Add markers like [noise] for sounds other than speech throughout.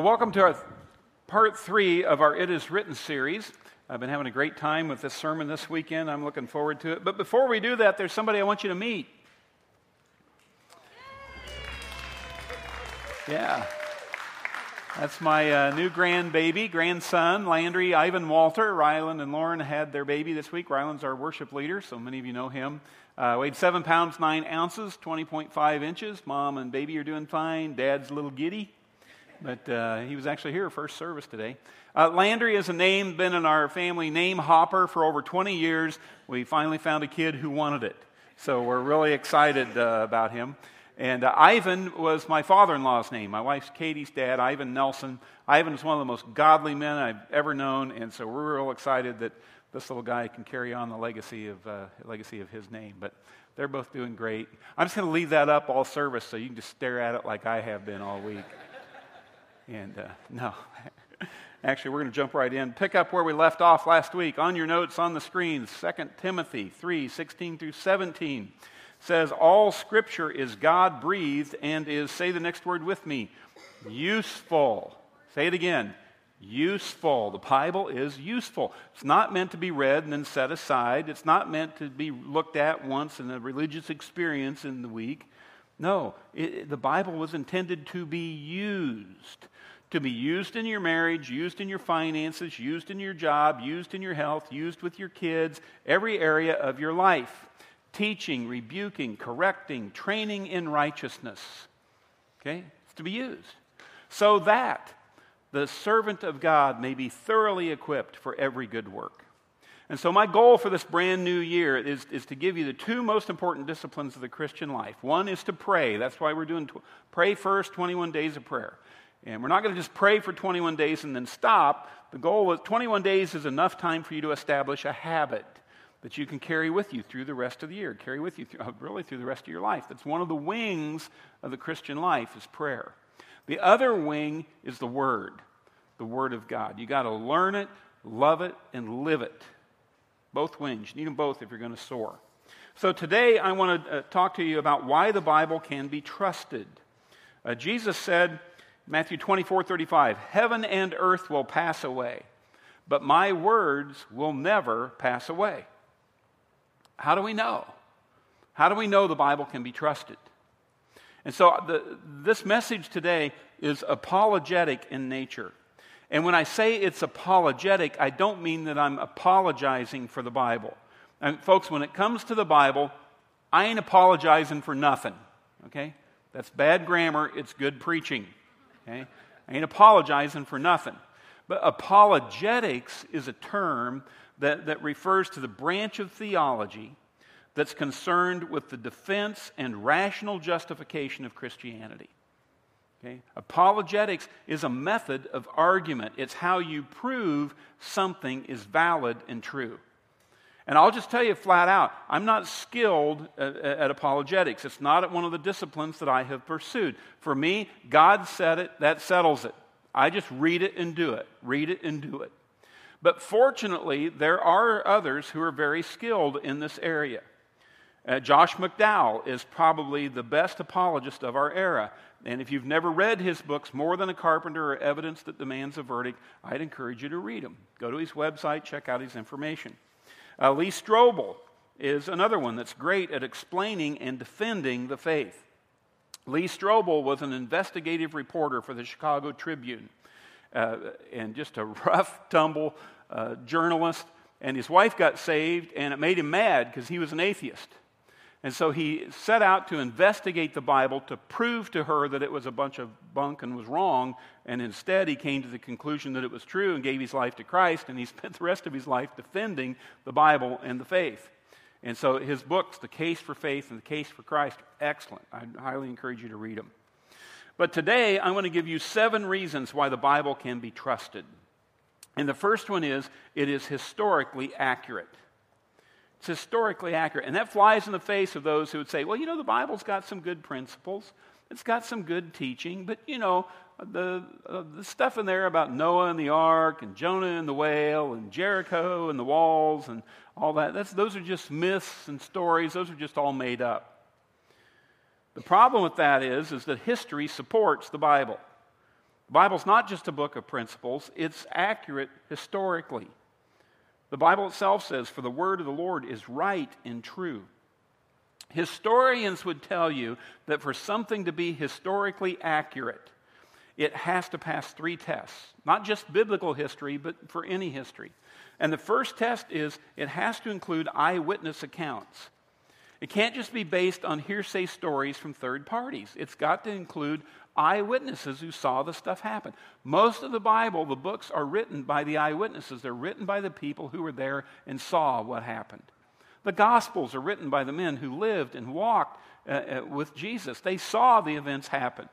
Well, welcome to our part three of our It Is Written series. I've been having a great time with this sermon this weekend. I'm looking forward to it. But before we do that, there's somebody I want you to meet. Yeah. That's my uh, new grandbaby, grandson, Landry Ivan Walter. Ryland and Lauren had their baby this week. Ryland's our worship leader, so many of you know him. Uh, weighed seven pounds, nine ounces, 20.5 inches. Mom and baby are doing fine. Dad's a little giddy but uh, he was actually here first service today. Uh, Landry is a name, been in our family name hopper for over 20 years. We finally found a kid who wanted it. So we're really excited uh, about him. And uh, Ivan was my father in law's name. My wife's Katie's dad, Ivan Nelson. Ivan is one of the most godly men I've ever known. And so we're real excited that this little guy can carry on the legacy of, uh, legacy of his name. But they're both doing great. I'm just going to leave that up all service so you can just stare at it like I have been all week. And uh, [laughs] no, actually, we're going to jump right in. Pick up where we left off last week. On your notes on the screen, 2 Timothy 3 16 through 17 says, All scripture is God breathed and is, say the next word with me, useful. Say it again. Useful. The Bible is useful. It's not meant to be read and then set aside. It's not meant to be looked at once in a religious experience in the week. No, it, the Bible was intended to be used to be used in your marriage, used in your finances, used in your job, used in your health, used with your kids, every area of your life. Teaching, rebuking, correcting, training in righteousness. Okay? It's to be used. So that the servant of God may be thoroughly equipped for every good work. And so, my goal for this brand new year is, is to give you the two most important disciplines of the Christian life. One is to pray. That's why we're doing tw- pray first, 21 days of prayer. And we're not going to just pray for 21 days and then stop. The goal is 21 days is enough time for you to establish a habit that you can carry with you through the rest of the year, carry with you through, uh, really through the rest of your life. That's one of the wings of the Christian life is prayer. The other wing is the Word, the Word of God. You got to learn it, love it, and live it. Both wings. You need them both if you're going to soar. So today I want to uh, talk to you about why the Bible can be trusted. Uh, Jesus said, Matthew 24, 35. Heaven and earth will pass away, but my words will never pass away. How do we know? How do we know the Bible can be trusted? And so the, this message today is apologetic in nature. And when I say it's apologetic, I don't mean that I'm apologizing for the Bible. And folks, when it comes to the Bible, I ain't apologizing for nothing. Okay? That's bad grammar, it's good preaching. Okay? I ain't apologizing for nothing. But apologetics is a term that, that refers to the branch of theology that's concerned with the defense and rational justification of Christianity. Okay? Apologetics is a method of argument, it's how you prove something is valid and true. And I'll just tell you flat out, I'm not skilled at, at, apologetics. It's not one of the disciplines that I have pursued. For me, God said it, that settles it. I just read it and do it, read it and do it. But fortunately, there are others who are very skilled in this area. Uh, Josh McDowell is probably the best apologist of our era. And if you've never read his books, More Than a Carpenter or Evidence That Demands a Verdict, I'd encourage you to read them. Go to his website, check out his information. Uh, Lee Strobel is another one that's great at explaining and defending the faith. Lee Strobel was an investigative reporter for the Chicago Tribune uh, and just a [laughs] rough, tumble uh, journalist. And his wife got saved, and it made him mad because he was an atheist. And so he set out to investigate the Bible to prove to her that it was a bunch of bunk and was wrong. And instead, he came to the conclusion that it was true and gave his life to Christ. And he [laughs] spent the rest of his life defending the Bible and the faith. And so his books, The Case for Faith and The Case for Christ, are excellent. I highly encourage you to read them. But today, I'm going to give you seven reasons why the Bible can be trusted. And the first one is it is historically accurate. It's historically accurate. And that flies in the face of those who would say, well, you know, the Bible's got some good principles, it's got some good teaching, but, you know, the, uh, the stuff in there about Noah and the ark and Jonah and the whale and Jericho and the walls and all that, that's, those are just myths and stories. Those are just all made up. The problem with that is, is that history supports the Bible. The Bible's not just a book of principles, it's accurate historically. The Bible itself says, For the word of the Lord is right and true. Historians would tell you that for something to be historically accurate, it has to pass three tests, not just biblical history, but for any history. And the first test is it has to include eyewitness accounts. It can't just be based on hearsay stories from third parties. It's got to include eyewitnesses who saw the stuff happen. Most of the Bible, the books, are written by the eyewitnesses. They're written by the people who were there and saw what happened. The Gospels are written by the men who lived and walked uh, uh, with Jesus. They saw the events happen.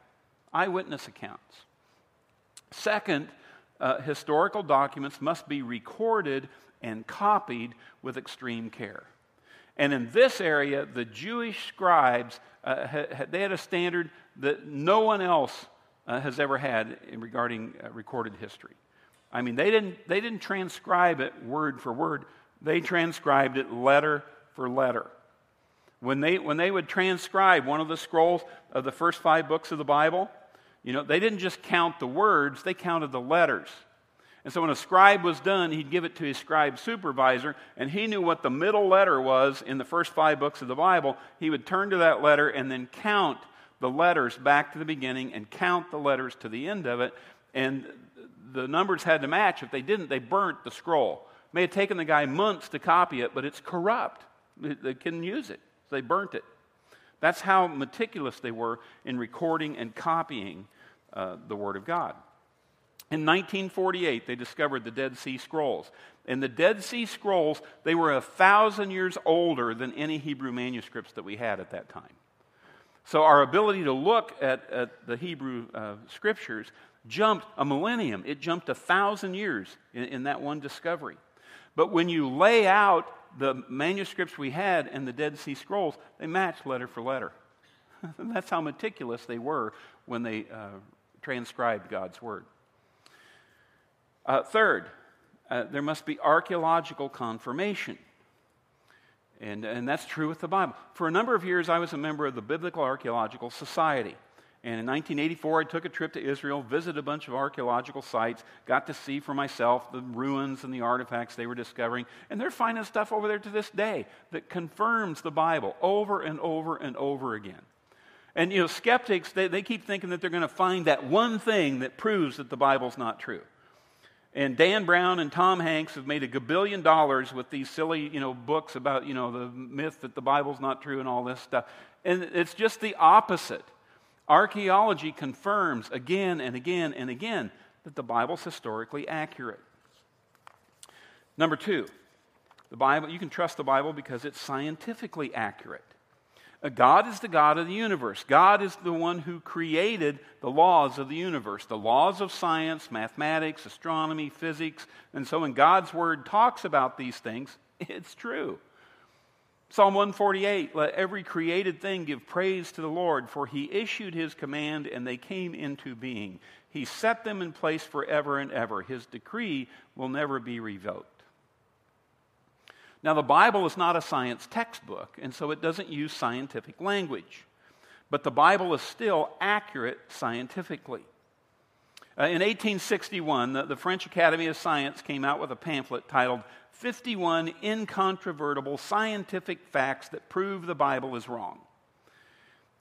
Eyewitness accounts. Second, uh, historical documents must be recorded and copied with extreme care. And in this area, the Jewish scribes, uh, had, they had a standard that no one else uh, has ever had in regarding uh, recorded history. I mean, they didn't, they didn't transcribe it word for word, they transcribed it letter for letter. When they, when they would transcribe one of the scrolls of the first five books of the Bible, you know, they didn't just count the words, they counted the letters. And so when a scribe was done, he'd give it to his scribe supervisor, and he knew what the middle letter was in the first five books of the Bible. He would turn to that letter and then count the letters back to the beginning and count the letters to the end of it. And the numbers had to match. If they didn't, they burnt the scroll. It may have taken the guy months to copy it, but it's corrupt. They couldn't use it, so they burnt it. That's how meticulous they were in recording and copying uh, the Word of God. In 1948, they discovered the Dead Sea Scrolls. And the Dead Sea Scrolls, they were a thousand years older than any Hebrew manuscripts that we had at that time. So our ability to look at, at the Hebrew uh, scriptures jumped a millennium. It jumped a thousand years in, in that one discovery. But when you lay out the manuscripts we had and the Dead Sea Scrolls, they matched letter for letter. [laughs] That's how meticulous they were when they uh, transcribed God's Word. Uh, third, uh, there must be archaeological confirmation. And, and that's true with the Bible. For a number of years, I was a member of the Biblical Archaeological Society. And in 1984, I took a trip to Israel, visited a bunch of archaeological sites, got to see for myself the ruins and the artifacts they were discovering. And they're finding stuff over there to this day that confirms the Bible over and over and over again. And, you know, skeptics, they, they keep thinking that they're going to find that one thing that proves that the Bible's not true. And Dan Brown and Tom Hanks have made a gabillion dollars with these silly, you know, books about, you know, the myth that the Bible's not true and all this stuff. And it's just the opposite. Archaeology confirms again and again and again that the Bible's historically accurate. Number two, the Bible, you can trust the Bible because it's scientifically accurate. Uh, God is the God of the universe. God is the one who created the laws of the universe, the laws of science, mathematics, astronomy, physics. And so when God's word talks about these things, [laughs] it's true. Psalm 148 Let every created thing give praise to the Lord, for he issued his command and they came into being. He set them in place forever and ever. His decree will never be revoked. Now, the Bible is not a science textbook, and so it doesn't use scientific language. But the Bible is still accurate scientifically. Uh, in 1861, the, the French Academy of Science came out with a pamphlet titled 51 Incontrovertible Scientific Facts That Prove the Bible is Wrong.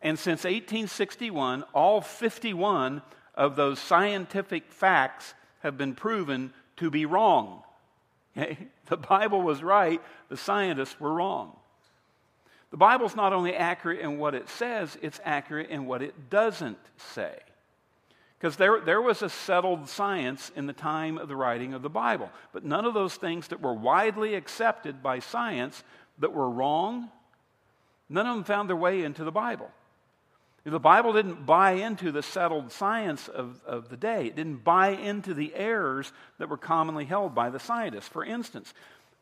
And since 1861, all 51 of those scientific facts have been proven to be wrong. [laughs] The Bible was right, the scientists were wrong. The Bible's not only accurate in what it says, it's accurate in what it doesn't say. Because there, there was a settled science in the time of the writing of the Bible. But none of those things that were widely accepted by science that were wrong, none of them found their way into the Bible. The Bible didn't buy into the settled science of, of the day. It didn't buy into the errors that were commonly held by the scientists. For instance,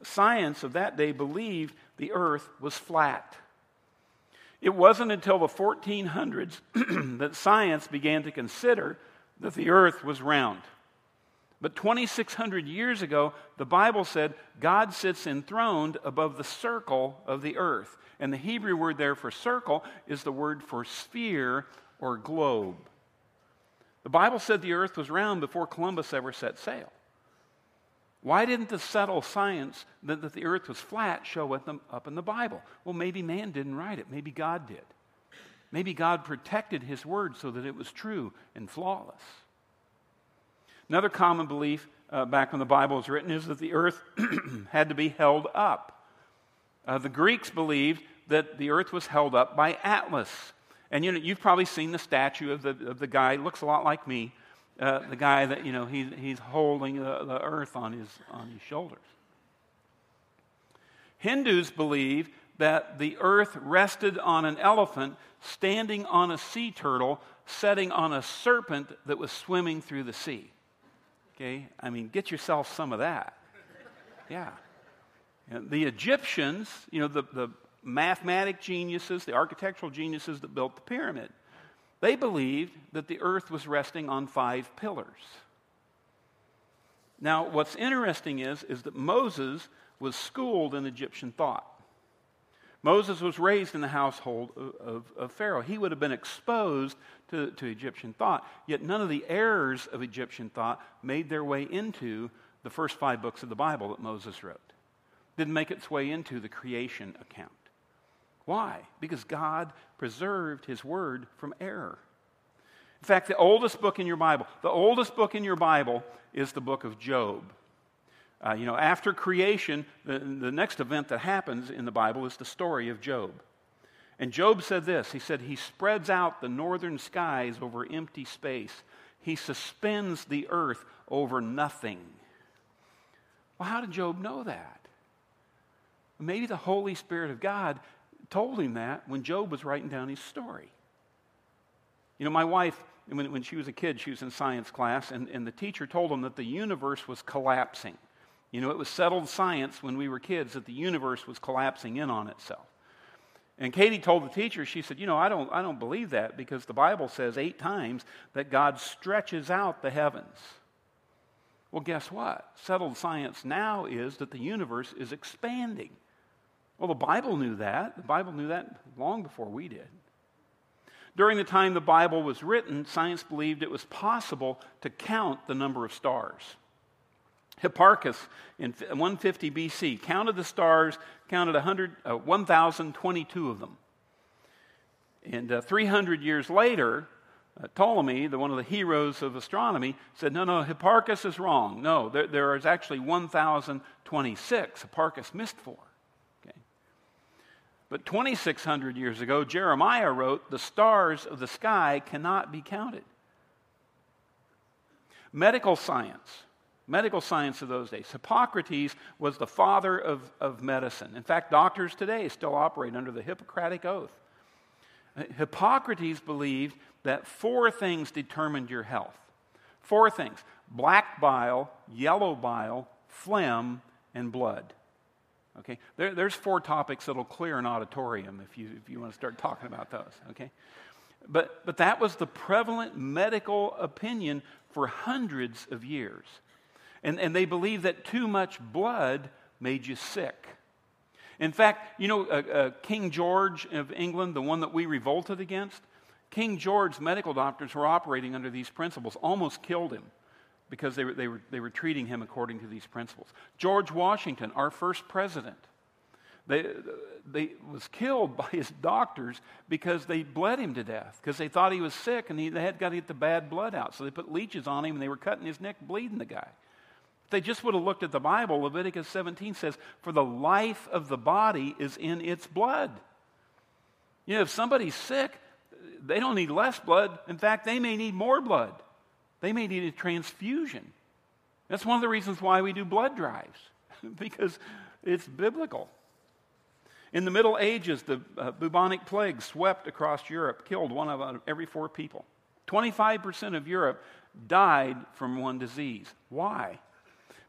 science of that day believed the earth was flat. It wasn't until the 1400s [clears throat] that science began to consider that the earth was round. But 2,600 years ago, the Bible said God sits enthroned above the circle of the earth. And the Hebrew word there for circle is the word for sphere or globe. The Bible said the earth was round before Columbus ever set sail. Why didn't the settled science that, that the earth was flat show up in the Bible? Well, maybe man didn't write it. Maybe God did. Maybe God protected his word so that it was true and flawless. Another common belief uh, back when the Bible was written is that the earth [clears throat] had to be held up. Uh, the Greeks believed that the earth was held up by Atlas. And you know, you've probably seen the statue of the, of the guy, looks a lot like me, uh, the guy that, you know, he, he's holding the, the earth on his, on his shoulders. Hindus believe that the earth rested on an elephant standing on a sea turtle, setting on a serpent that was swimming through the sea. Okay? I mean, get yourself some of that. Yeah. the Egyptians, you know, the, the mathematic geniuses, the architectural geniuses that built the pyramid, they believed that the earth was resting on five pillars. Now, what's interesting is, is that Moses was schooled in Egyptian thought. Moses was raised in the household of, of, of, Pharaoh. He would have been exposed to, to Egyptian thought, yet none of the errors of Egyptian thought made their way into the first five books of the Bible that Moses wrote. Didn't make its way into the creation account. Why? Because God preserved his word from error. In fact, the oldest book in your Bible, the oldest book in your Bible is the book of Job. Uh, you know, after creation, the, the next event that happens in the Bible is the story of Job. And Job said this He said, He spreads out the northern skies over empty space, He suspends the earth over nothing. Well, how did Job know that? Maybe the Holy Spirit of God told him that when Job was writing down his story. You know, my wife, when, when she was a kid, she was in science class, and, and the teacher told him that the universe was collapsing. You know, it was settled science when we were kids that the universe was collapsing in on itself. And Katie told the teacher, she said, You know, I don't, I don't believe that because the Bible says eight times that God stretches out the heavens. Well, guess what? Settled science now is that the universe is expanding. Well, the Bible knew that. The Bible knew that long before we did. During the time the Bible was written, science believed it was possible to count the number of stars. Hipparchus in 150 BC counted the stars, counted 100, uh, 1,022 of them. And uh, 300 years later, uh, Ptolemy, the, one of the heroes of astronomy, said, No, no, Hipparchus is wrong. No, there, there is actually 1,026. Hipparchus missed four. But 2,600 years ago, Jeremiah wrote, The stars of the sky cannot be counted. Medical science medical science of those days. Hippocrates was the father of, of medicine. In fact, doctors today still operate under the Hippocratic Oath. Hippocrates believed that four things determined your health. Four things black bile, yellow bile, phlegm, and blood. Okay? There, there's four topics that'll clear an auditorium if you, if you want to start talking about those. Okay? But, but that was the prevalent medical opinion for hundreds of years. And, and they believed that too much blood made you sick. In fact, you know, uh, uh, King George of England, the one that we revolted against, King George's medical doctors were operating under these principles, almost killed him because they were, they, were, they were treating him according to these principles. George Washington, our first president, they, they was killed by his doctors because they bled him to death because they thought he was sick and he, they had got to get the bad blood out. So they put leeches on him and they were cutting his neck, bleeding the guy. If they just would have looked at the Bible, Leviticus 17 says, For the life of the body is in its blood. You know, if somebody's sick, they don't need less blood. In fact, they may need more blood. They may need a transfusion. That's one of the reasons why we do blood drives, [laughs] because it's biblical. In the Middle Ages, the uh, bubonic plague swept across Europe, killed one of every four people. 25% of Europe died from one disease. Why?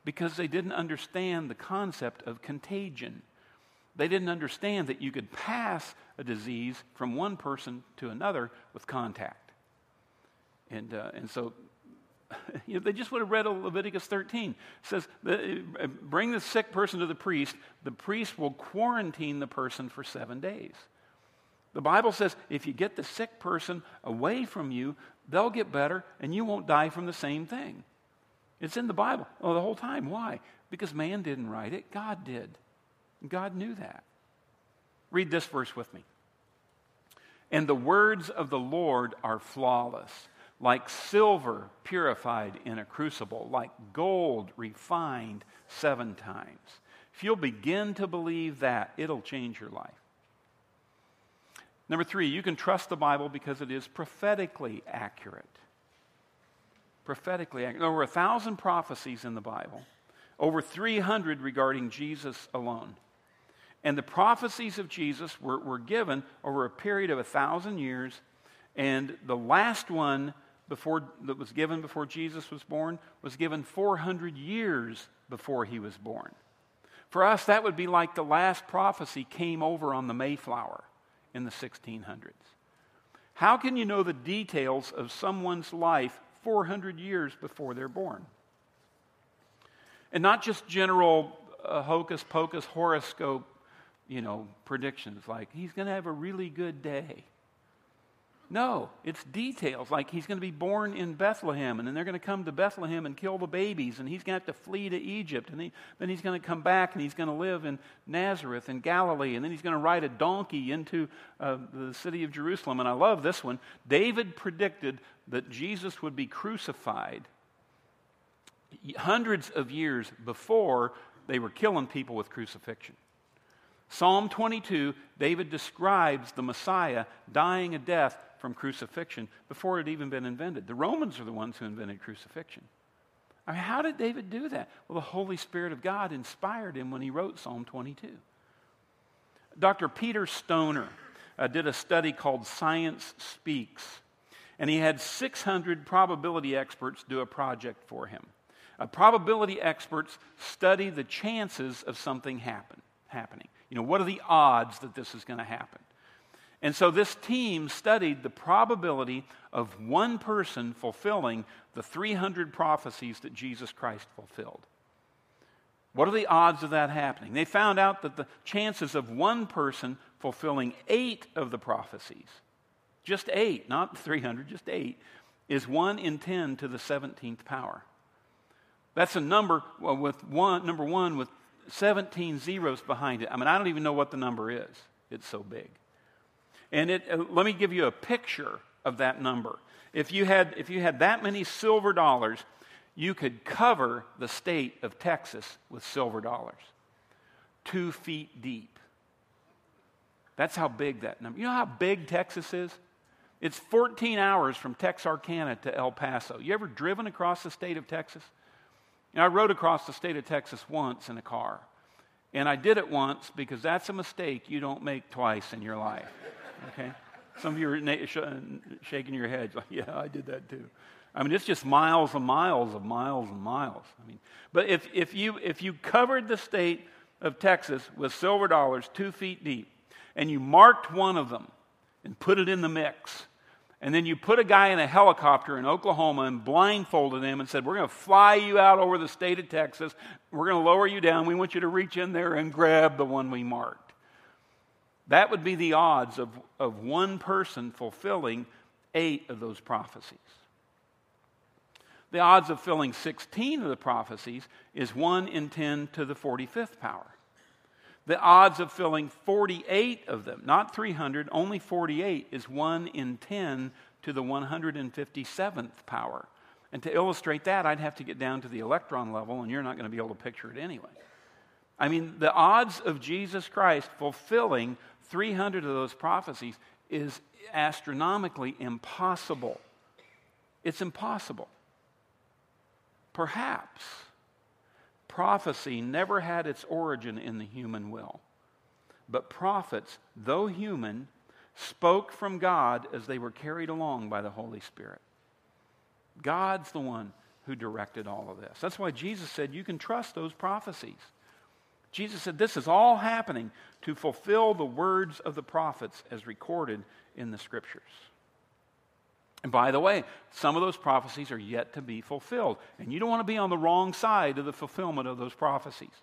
because they didn't understand the concept of contagion. They didn't understand that you could pass a disease from one person to another with contact. And, uh, and so [laughs] you know, they just would have read Leviticus 13. It says, uh, bring the sick person to the priest. The priest will quarantine the person for seven days. The Bible says if you get the sick person away from you, they'll get better and you won't die from the same thing. It's in the Bible oh, the whole time. Why? Because man didn't write it, God did. God knew that. Read this verse with me. And the words of the Lord are flawless, like silver purified in a crucible, like gold refined seven times. If you'll begin to believe that, it'll change your life. Number three, you can trust the Bible because it is prophetically accurate. Prophetically accurate. There were a thousand prophecies in the Bible, over 300 regarding Jesus alone. And the prophecies of Jesus were, were given over a period of a thousand years. And the last one before, that was given before Jesus was born was given 400 years before he was born. For us, that would be like the last prophecy came over on the Mayflower in the 1600s. How can you know the details of someone's life 400 years before they're born? And not just general uh, hocus pocus horoscope you know, predictions like he's going to have a really good day. No, it's details like he's going to be born in Bethlehem, and then they're going to come to Bethlehem and kill the babies, and he's going to have to flee to Egypt, and he, then he's going to come back and he's going to live in Nazareth and Galilee, and then he's going to ride a donkey into uh, the city of Jerusalem. And I love this one. David predicted that Jesus would be crucified hundreds of years before they were killing people with crucifixion. Psalm 22, David describes the Messiah dying a death from crucifixion before it had even been invented. The Romans are the ones who invented crucifixion. I mean, how did David do that? Well, the Holy Spirit of God inspired him when he wrote Psalm 22. Dr. Peter Stoner uh, did a study called Science Speaks, and he had 600 probability experts do a project for him. Uh, probability experts study the chances of something happen, happening. You know, what are the odds that this is going to happen? And so this team studied the probability of one person fulfilling the 300 prophecies that Jesus Christ fulfilled. What are the odds of that happening? They found out that the chances of one person fulfilling eight of the prophecies, just eight, not 300, just eight, is 1 in 10 to the 17th power. That's a number with one, number one with 17 zeros behind it. I mean, I don't even know what the number is. It's so big. And it, uh, let me give you a picture of that number. If you, had, if you had that many silver dollars, you could cover the state of Texas with silver dollars, two feet deep. That's how big that number. You know how big Texas is? It's 14 hours from Texarkana to El Paso. You ever driven across the state of Texas? I rode across the state of Texas once in a car. And I did it once because that's a mistake you don't make twice in your life. Okay? Some of you are na- sh- shaking your heads [laughs] like, yeah, I did that too. I mean, it's just miles and miles of miles and miles. I mean, but if, if, you, if you covered the state of Texas with silver dollars two feet deep and you marked one of them and put it in the mix, and then you put a guy in a helicopter in Oklahoma and blindfolded him and said, We're going to fly you out over the state of Texas. We're going to lower you down. We want you to reach in there and grab the one we marked. That would be the odds of, of one person fulfilling eight of those prophecies. The odds of filling 16 of the prophecies is 1 in 10 to the 45th power. The odds of filling 48 of them, not 300, only 48, is 1 in 10 to the 157th power. And to illustrate that, I'd have to get down to the electron level, and you're not going to be able to picture it anyway. I mean, the odds of Jesus Christ fulfilling 300 of those prophecies is astronomically impossible. It's impossible. Perhaps prophecy never had its origin in the human will. But prophets, though human, spoke from God as they were carried along by the Holy Spirit. God's the one who directed all of this. That's why Jesus said you can trust those prophecies. Jesus said this is all happening to fulfill the words of the prophets as recorded in the scriptures. And by the way, some of those prophecies are yet to be fulfilled. And you don't want to be on the wrong side of the fulfillment of those prophecies.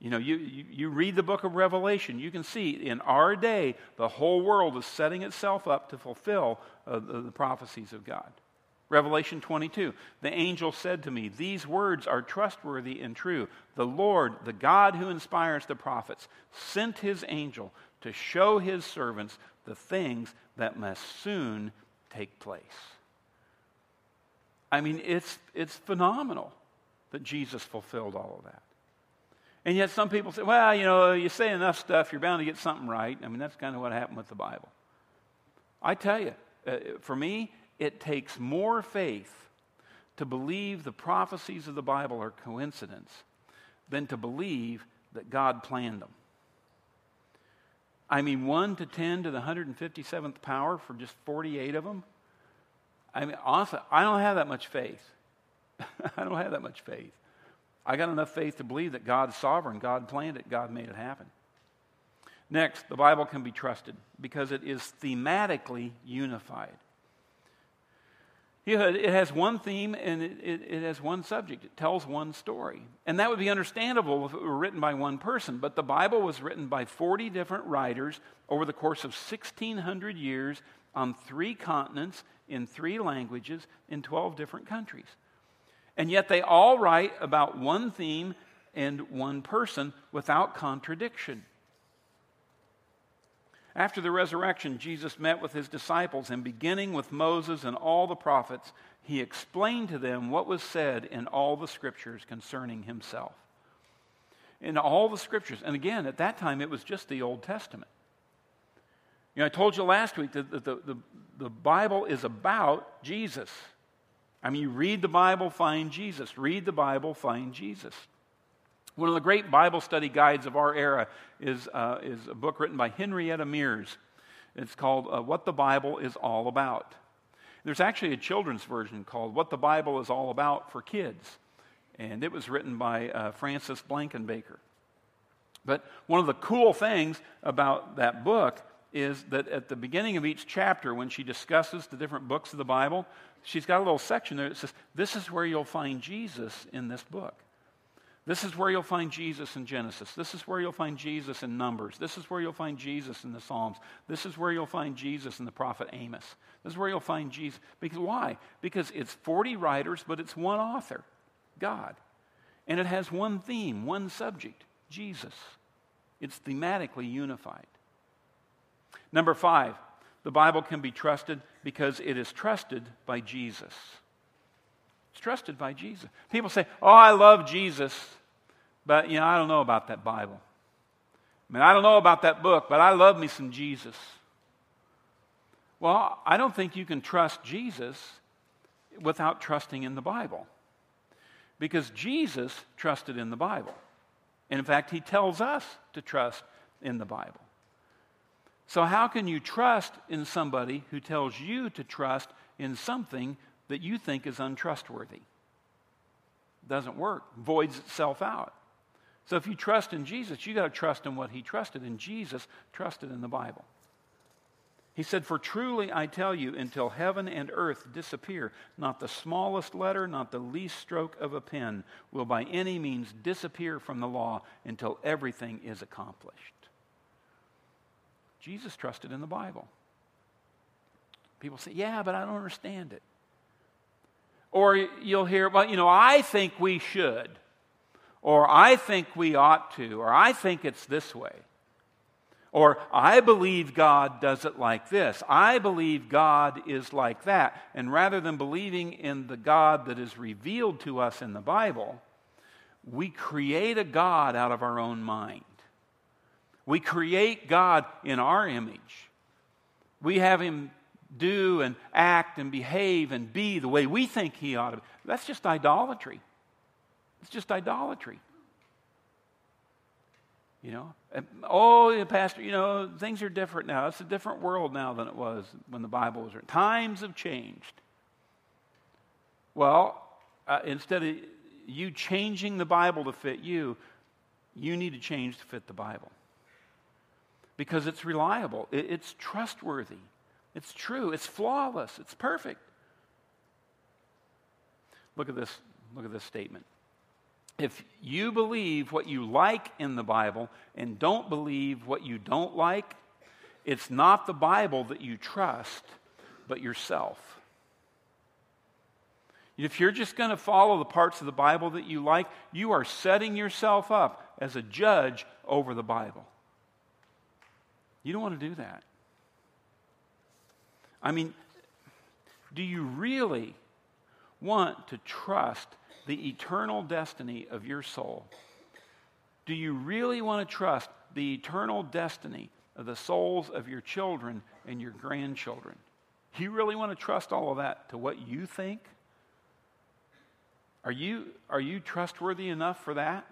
You know, you, you, you, read the book of Revelation, you can see in our day, the whole world is setting itself up to fulfill uh, the, the prophecies of God. Revelation 22, the angel said to me, These words are trustworthy and true. The Lord, the God who inspires the prophets, sent his angel to show his servants the things that must soon take place. I mean, it's, it's phenomenal that Jesus fulfilled all of that. And yet, some people say, well, you know, you say enough stuff, you're bound to get something right. I mean, that's kind of what happened with the Bible. I tell you, uh, for me, it takes more faith to believe the prophecies of the Bible are coincidence than to believe that God planned them. I mean, 1 to 10 to the 157th power for just 48 of them. I mean, honestly, I don't have that much faith. [laughs] I don't have that much faith. I got enough faith to believe that God's sovereign, God planned it, God made it happen. Next, the Bible can be trusted because it is thematically unified. It has one theme and it, it, it, has one subject. It tells one story. And that would be understandable if it were written by one person. But the Bible was written by 40 different writers over the course of 1,600 years on three continents, in three languages, in 12 different countries. And yet they all write about one theme and one person without contradiction. After the resurrection, Jesus met with his disciples, and beginning with Moses and all the prophets, he explained to them what was said in all the scriptures concerning himself. In all the scriptures. And again, at that time, it was just the Old Testament. You know, I told you last week that the, the, the, the Bible is about Jesus. I mean, you read the Bible, find Jesus. Read the Bible, find Jesus. One of the great Bible study guides of our era is, uh, is a book written by Henrietta Mears. It's called uh, What the Bible is All About. There's actually a children's version called What the Bible is All About for Kids, and it was written by uh, Frances Blankenbaker. But one of the cool things about that book is that at the beginning of each chapter, when she discusses the different books of the Bible, she's got a little section there that says, This is where you'll find Jesus in this book. This is where you'll find Jesus in Genesis. This is where you'll find Jesus in Numbers. This is where you'll find Jesus in the Psalms. This is where you'll find Jesus in the prophet Amos. This is where you'll find Jesus. Because why? Because it's 40 writers, but it's one author, God. And it has one theme, one subject, Jesus. It's thematically unified. Number five, the Bible can be trusted because it is trusted by Jesus. It's trusted by Jesus. People say, Oh, I love Jesus, but you know, I don't know about that Bible. I mean, I don't know about that book, but I love me some Jesus. Well, I don't think you can trust Jesus without trusting in the Bible. Because Jesus trusted in the Bible. And in fact, he tells us to trust in the Bible. So, how can you trust in somebody who tells you to trust in something that you think is untrustworthy. Doesn't work, voids itself out. So if you trust in Jesus, you got to trust in what he trusted, and Jesus trusted in the Bible. He said, For truly I tell you, until heaven and earth disappear, not the smallest letter, not the least stroke of a pen will by any means disappear from the law until everything is accomplished. Jesus trusted in the Bible. People say, Yeah, but I don't understand it. Or you'll hear, well, you know, I think we should, or I think we ought to, or I think it's this way. Or I believe God does it like this. I believe God is like that. And rather than believing in the God that is revealed to us in the Bible, we create a God out of our own mind. We create God in our image. We have Him do and act and behave and be the way we think he ought to be. That's just idolatry. It's just idolatry. You know, oh, Pastor, you know, things are different now. It's a different world now than it was when the Bible was written. Times have changed. Well, uh, instead of you changing the Bible to fit you, you need to change to fit the Bible. Because it's reliable, it's trustworthy. It's true. It's flawless. It's perfect. Look at this. Look at this statement. If you believe what you like in the Bible and don't believe what you don't like, it's not the Bible that you trust, but yourself. If you're just going to follow the parts of the Bible that you like, you are setting yourself up as a judge over the Bible. You don't want to do that. I mean, do you really want to trust the eternal destiny of your soul? Do you really want to trust the eternal destiny of the souls of your children and your grandchildren? You really want to trust all of that to what you think? Are you, are you trustworthy enough for that?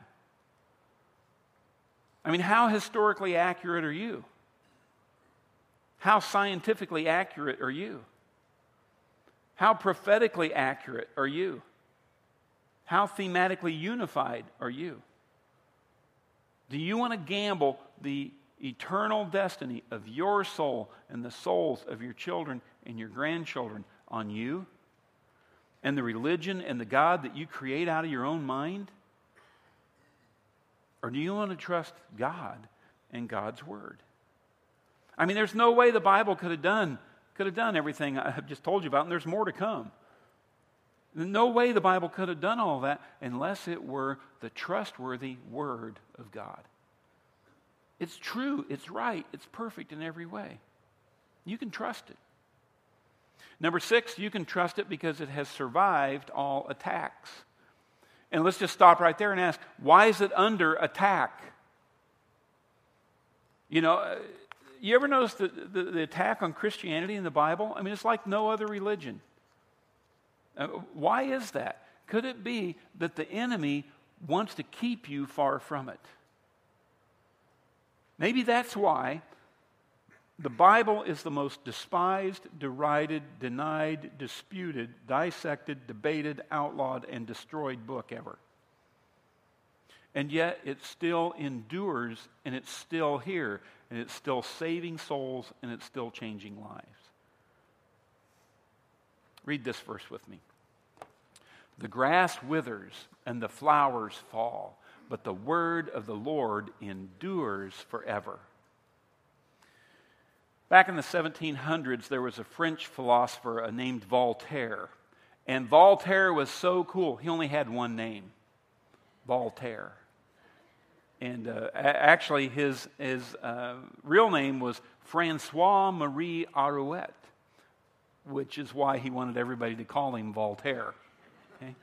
I mean, how historically accurate are you? How scientifically accurate are you? How prophetically accurate are you? How thematically unified are you? Do you want to gamble the eternal destiny of your soul and the souls of your children and your grandchildren on you and the religion and the God that you create out of your own mind? Or do you want to trust God and God's Word? I mean, there's no way the Bible could have done, could have done everything I have just told you about, and there's more to come. No way the Bible could have done all that unless it were the trustworthy Word of God. It's true, it's right, it's perfect in every way. You can trust it. Number six, you can trust it because it has survived all attacks. And let's just stop right there and ask why is it under attack? You know, uh, you ever notice the, the, the attack on Christianity in the Bible? I mean, it's like no other religion. Uh, why is that? Could it be that the enemy wants to keep you far from it? Maybe that's why the Bible is the most despised, derided, denied, disputed, dissected, debated, outlawed, and destroyed book ever. And yet it still endures and it's still here and it's still saving souls and it's still changing lives. Read this verse with me. The grass withers and the flowers fall, but the word of the Lord endures forever. Back in the 1700s, there was a French philosopher named Voltaire. And Voltaire was so cool, he only had one name Voltaire. And uh, actually, his, his uh, real name was Francois Marie Arouet, which is why he wanted everybody to call him Voltaire. Okay?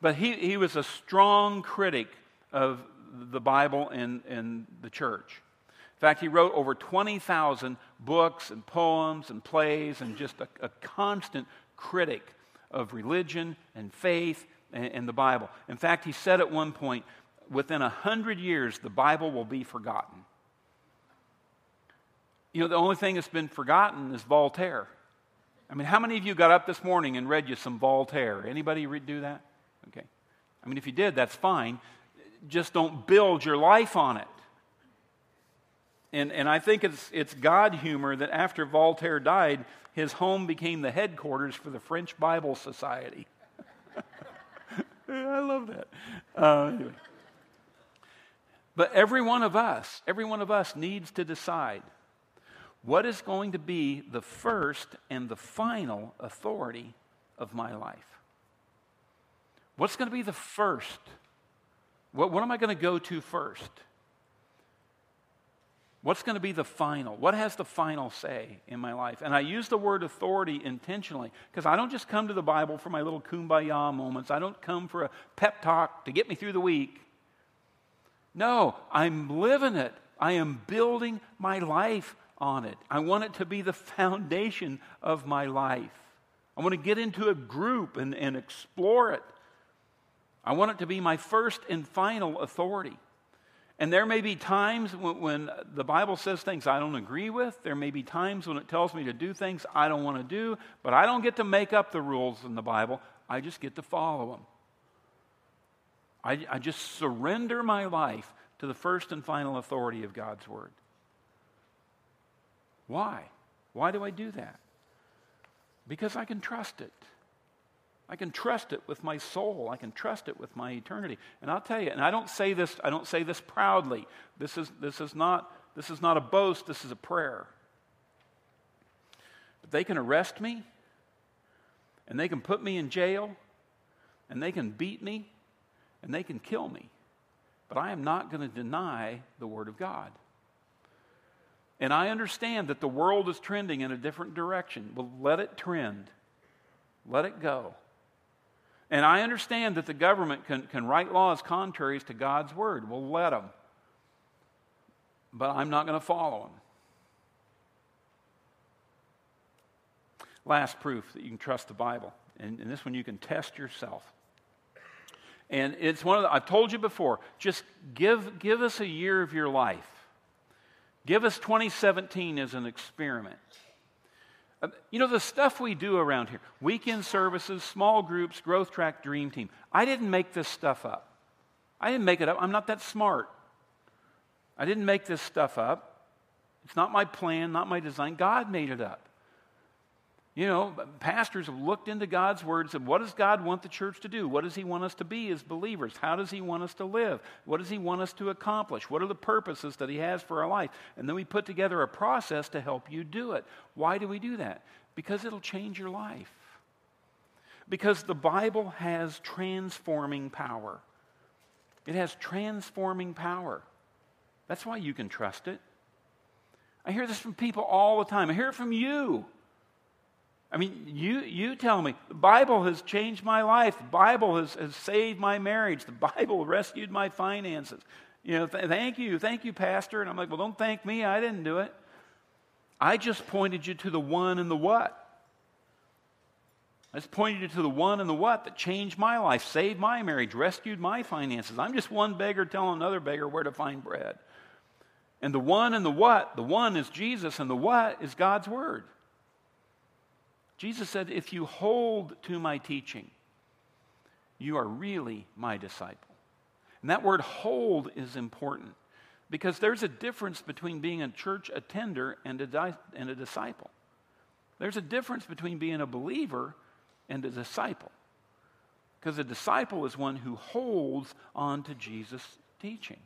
But he, he was a strong critic of the Bible and, and the church. In fact, he wrote over 20,000 books and poems and plays and just a, a constant critic of religion and faith and, and, the Bible. In fact, he said at one point, within a hundred years, the Bible will be forgotten. You know, the only thing that's been forgotten is Voltaire. I mean, how many of you got up this morning and read you some Voltaire? Anybody do that? Okay. I mean, if you did, that's fine. Just don't build your life on it. And, and I think it's, it's God humor that after Voltaire died, his home became the headquarters for the French Bible Society. [laughs] I love that. Uh, anyway. But every one of us, every one of us needs to decide what is going to be the first and the final authority of my life? What's going to be the first? What, what am I going to go to first? What's going to be the final? What has the final say in my life? And I use the word authority intentionally because I don't just come to the Bible for my little kumbaya moments. I don't come for a pep talk to get me through the week. No, I'm living it. I am building my life on it. I want it to be the foundation of my life. I want to get into a group and, and explore it. I want it to be my first and final authority. And there may be times when, when, the Bible says things I don't agree with. There may be times when it tells me to do things I don't want to do, but I don't get to make up the rules in the Bible. I just get to follow them. I, I just surrender my life to the first and final authority of God's Word. Why? Why do I do that? Because I can trust it. I can trust it with my soul. I can trust it with my eternity. And I'll tell you, and I don't say this, I don't say this proudly. This is, this is, not, this is not a boast, this is a prayer. But they can arrest me, and they can put me in jail, and they can beat me, and they can kill me. But I am not going to deny the Word of God. And I understand that the world is trending in a different direction. Well, let it trend. Let it go. And I understand that the government can, can write laws contraries to God's word. Well, let them. But I'm not going to follow them. Last proof that you can trust the Bible. And, and this one you can test yourself. And it's one of the, I've told you before, just give, give us a year of your life. Give us 2017 as an experiment. Uh, you know, the stuff we do around here weekend services, small groups, growth track, dream team. I didn't make this stuff up. I didn't make it up. I'm not that smart. I didn't make this stuff up. It's not my plan, not my design. God made it up. You know, pastors have looked into God's word and what does God want the church to do? What does He want us to be as believers? How does He want us to live? What does He want us to accomplish? What are the purposes that He has for our life? And then we put together a process to help you do it. Why do we do that? Because it'll change your life. Because the Bible has transforming power. It has transforming power. That's why you can trust it. I hear this from people all the time. I hear it from you. I mean, you, you tell me, the Bible has changed my life. The Bible has, has saved my marriage. The Bible [laughs] rescued my finances. You know, th- thank you, thank you, Pastor. And I'm like, well, don't thank me. I didn't do it. I just pointed you to the one and the what. I just pointed you to the one and the what that changed my life, saved my marriage, rescued my finances. I'm just one beggar telling another beggar where to find bread. And the one and the what, the one is Jesus, and the what is God's Word. Jesus said, If you hold to my teaching, you are really my disciple. And that word hold is important because there's a difference between being a church attender and a, di- and a disciple. There's a difference between being a believer and a disciple. Because a disciple is one who holds on to Jesus' teaching.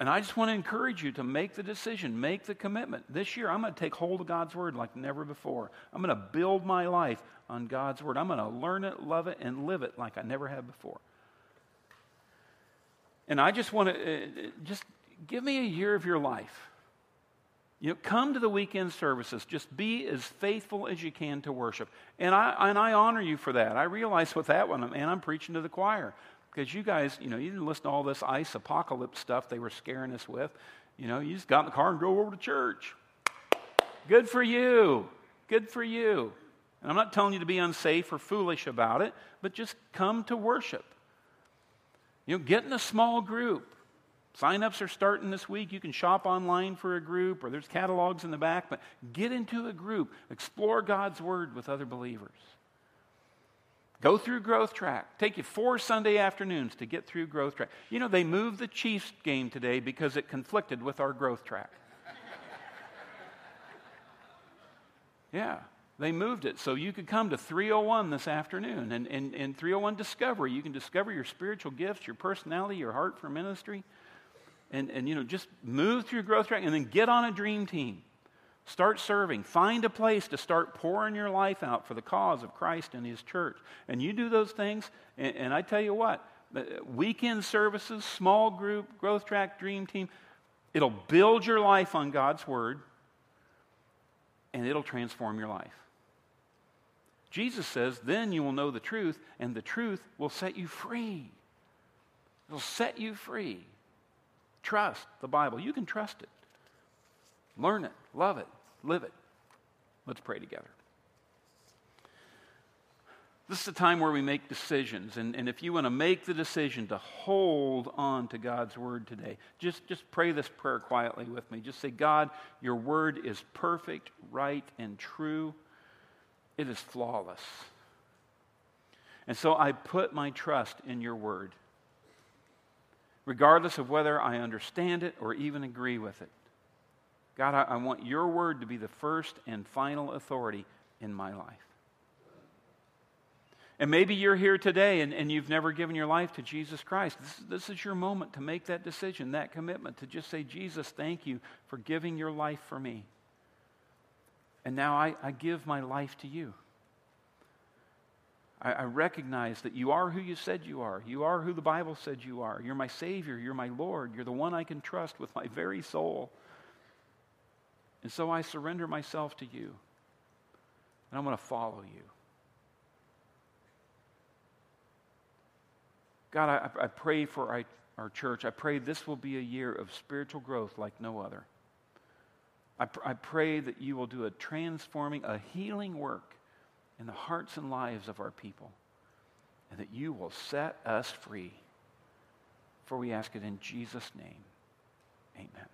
And I just want to encourage you to make the decision, make the commitment. This year, I'm going to take hold of God's Word like never before. I'm going to build my life on God's Word. I'm going to learn it, love it, and live it like I never have before. And I just want to, uh, just give me a year of your life. You know, come to the weekend services. Just be as faithful as you can to worship. And I, and I honor you for that. I realize with that one, man, I'm preaching to the choir. Because you guys, you know, you didn't listen to all this ice apocalypse stuff they were scaring us with. You know, you just got in the car and drove over to church. Good for you. Good for you. And I'm not telling you to be unsafe or foolish about it, but just come to worship. You know, get in a small group. Sign-ups are starting this week. You can shop online for a group, or there's catalogs in the back, but get into a group. Explore God's Word with other believers. Go through Growth Track. Take you four Sunday afternoons to get through Growth Track. You know, they moved the Chiefs game today because it conflicted with our Growth Track. [laughs] yeah, they moved it so you could come to 301 this afternoon. And in 301 Discovery, you can discover your spiritual gifts, your personality, your heart for ministry. And, and you know, just move through Growth Track and then get on a dream team. Start serving. Find a place to start pouring your life out for the cause of Christ and His church. And you do those things, and, and I tell you what, weekend services, small group, growth track, dream team, it'll build your life on God's Word, and it'll transform your life. Jesus says, then you will know the truth, and the truth will set you free. It'll set you free. Trust the Bible. You can trust it. Learn it, love it, live it. Let's pray together. This is a time where we make decisions. And, and if you want to make the decision to hold on to God's word today, just, just pray this prayer quietly with me. Just say, God, your word is perfect, right, and true. It is flawless. And so I put my trust in your word, regardless of whether I understand it or even agree with it. God, I, I want your word to be the first and final authority in my life. And maybe you're here today and, and you've never given your life to Jesus Christ. This, this is your moment to make that decision, that commitment, to just say, Jesus, thank you for giving your life for me. And now I, I give my life to you. I, I recognize that you are who you said you are. You are who the Bible said you are. You're my Savior. You're my Lord. You're the one I can trust with my very soul. And so I surrender myself to you. And I'm going to follow you. God, I, I pray for our, our church. I pray this will be a year of spiritual growth like no other. I, pr- I pray that you will do a transforming, a healing work in the hearts and lives of our people, and that you will set us free. For we ask it in Jesus' name. Amen.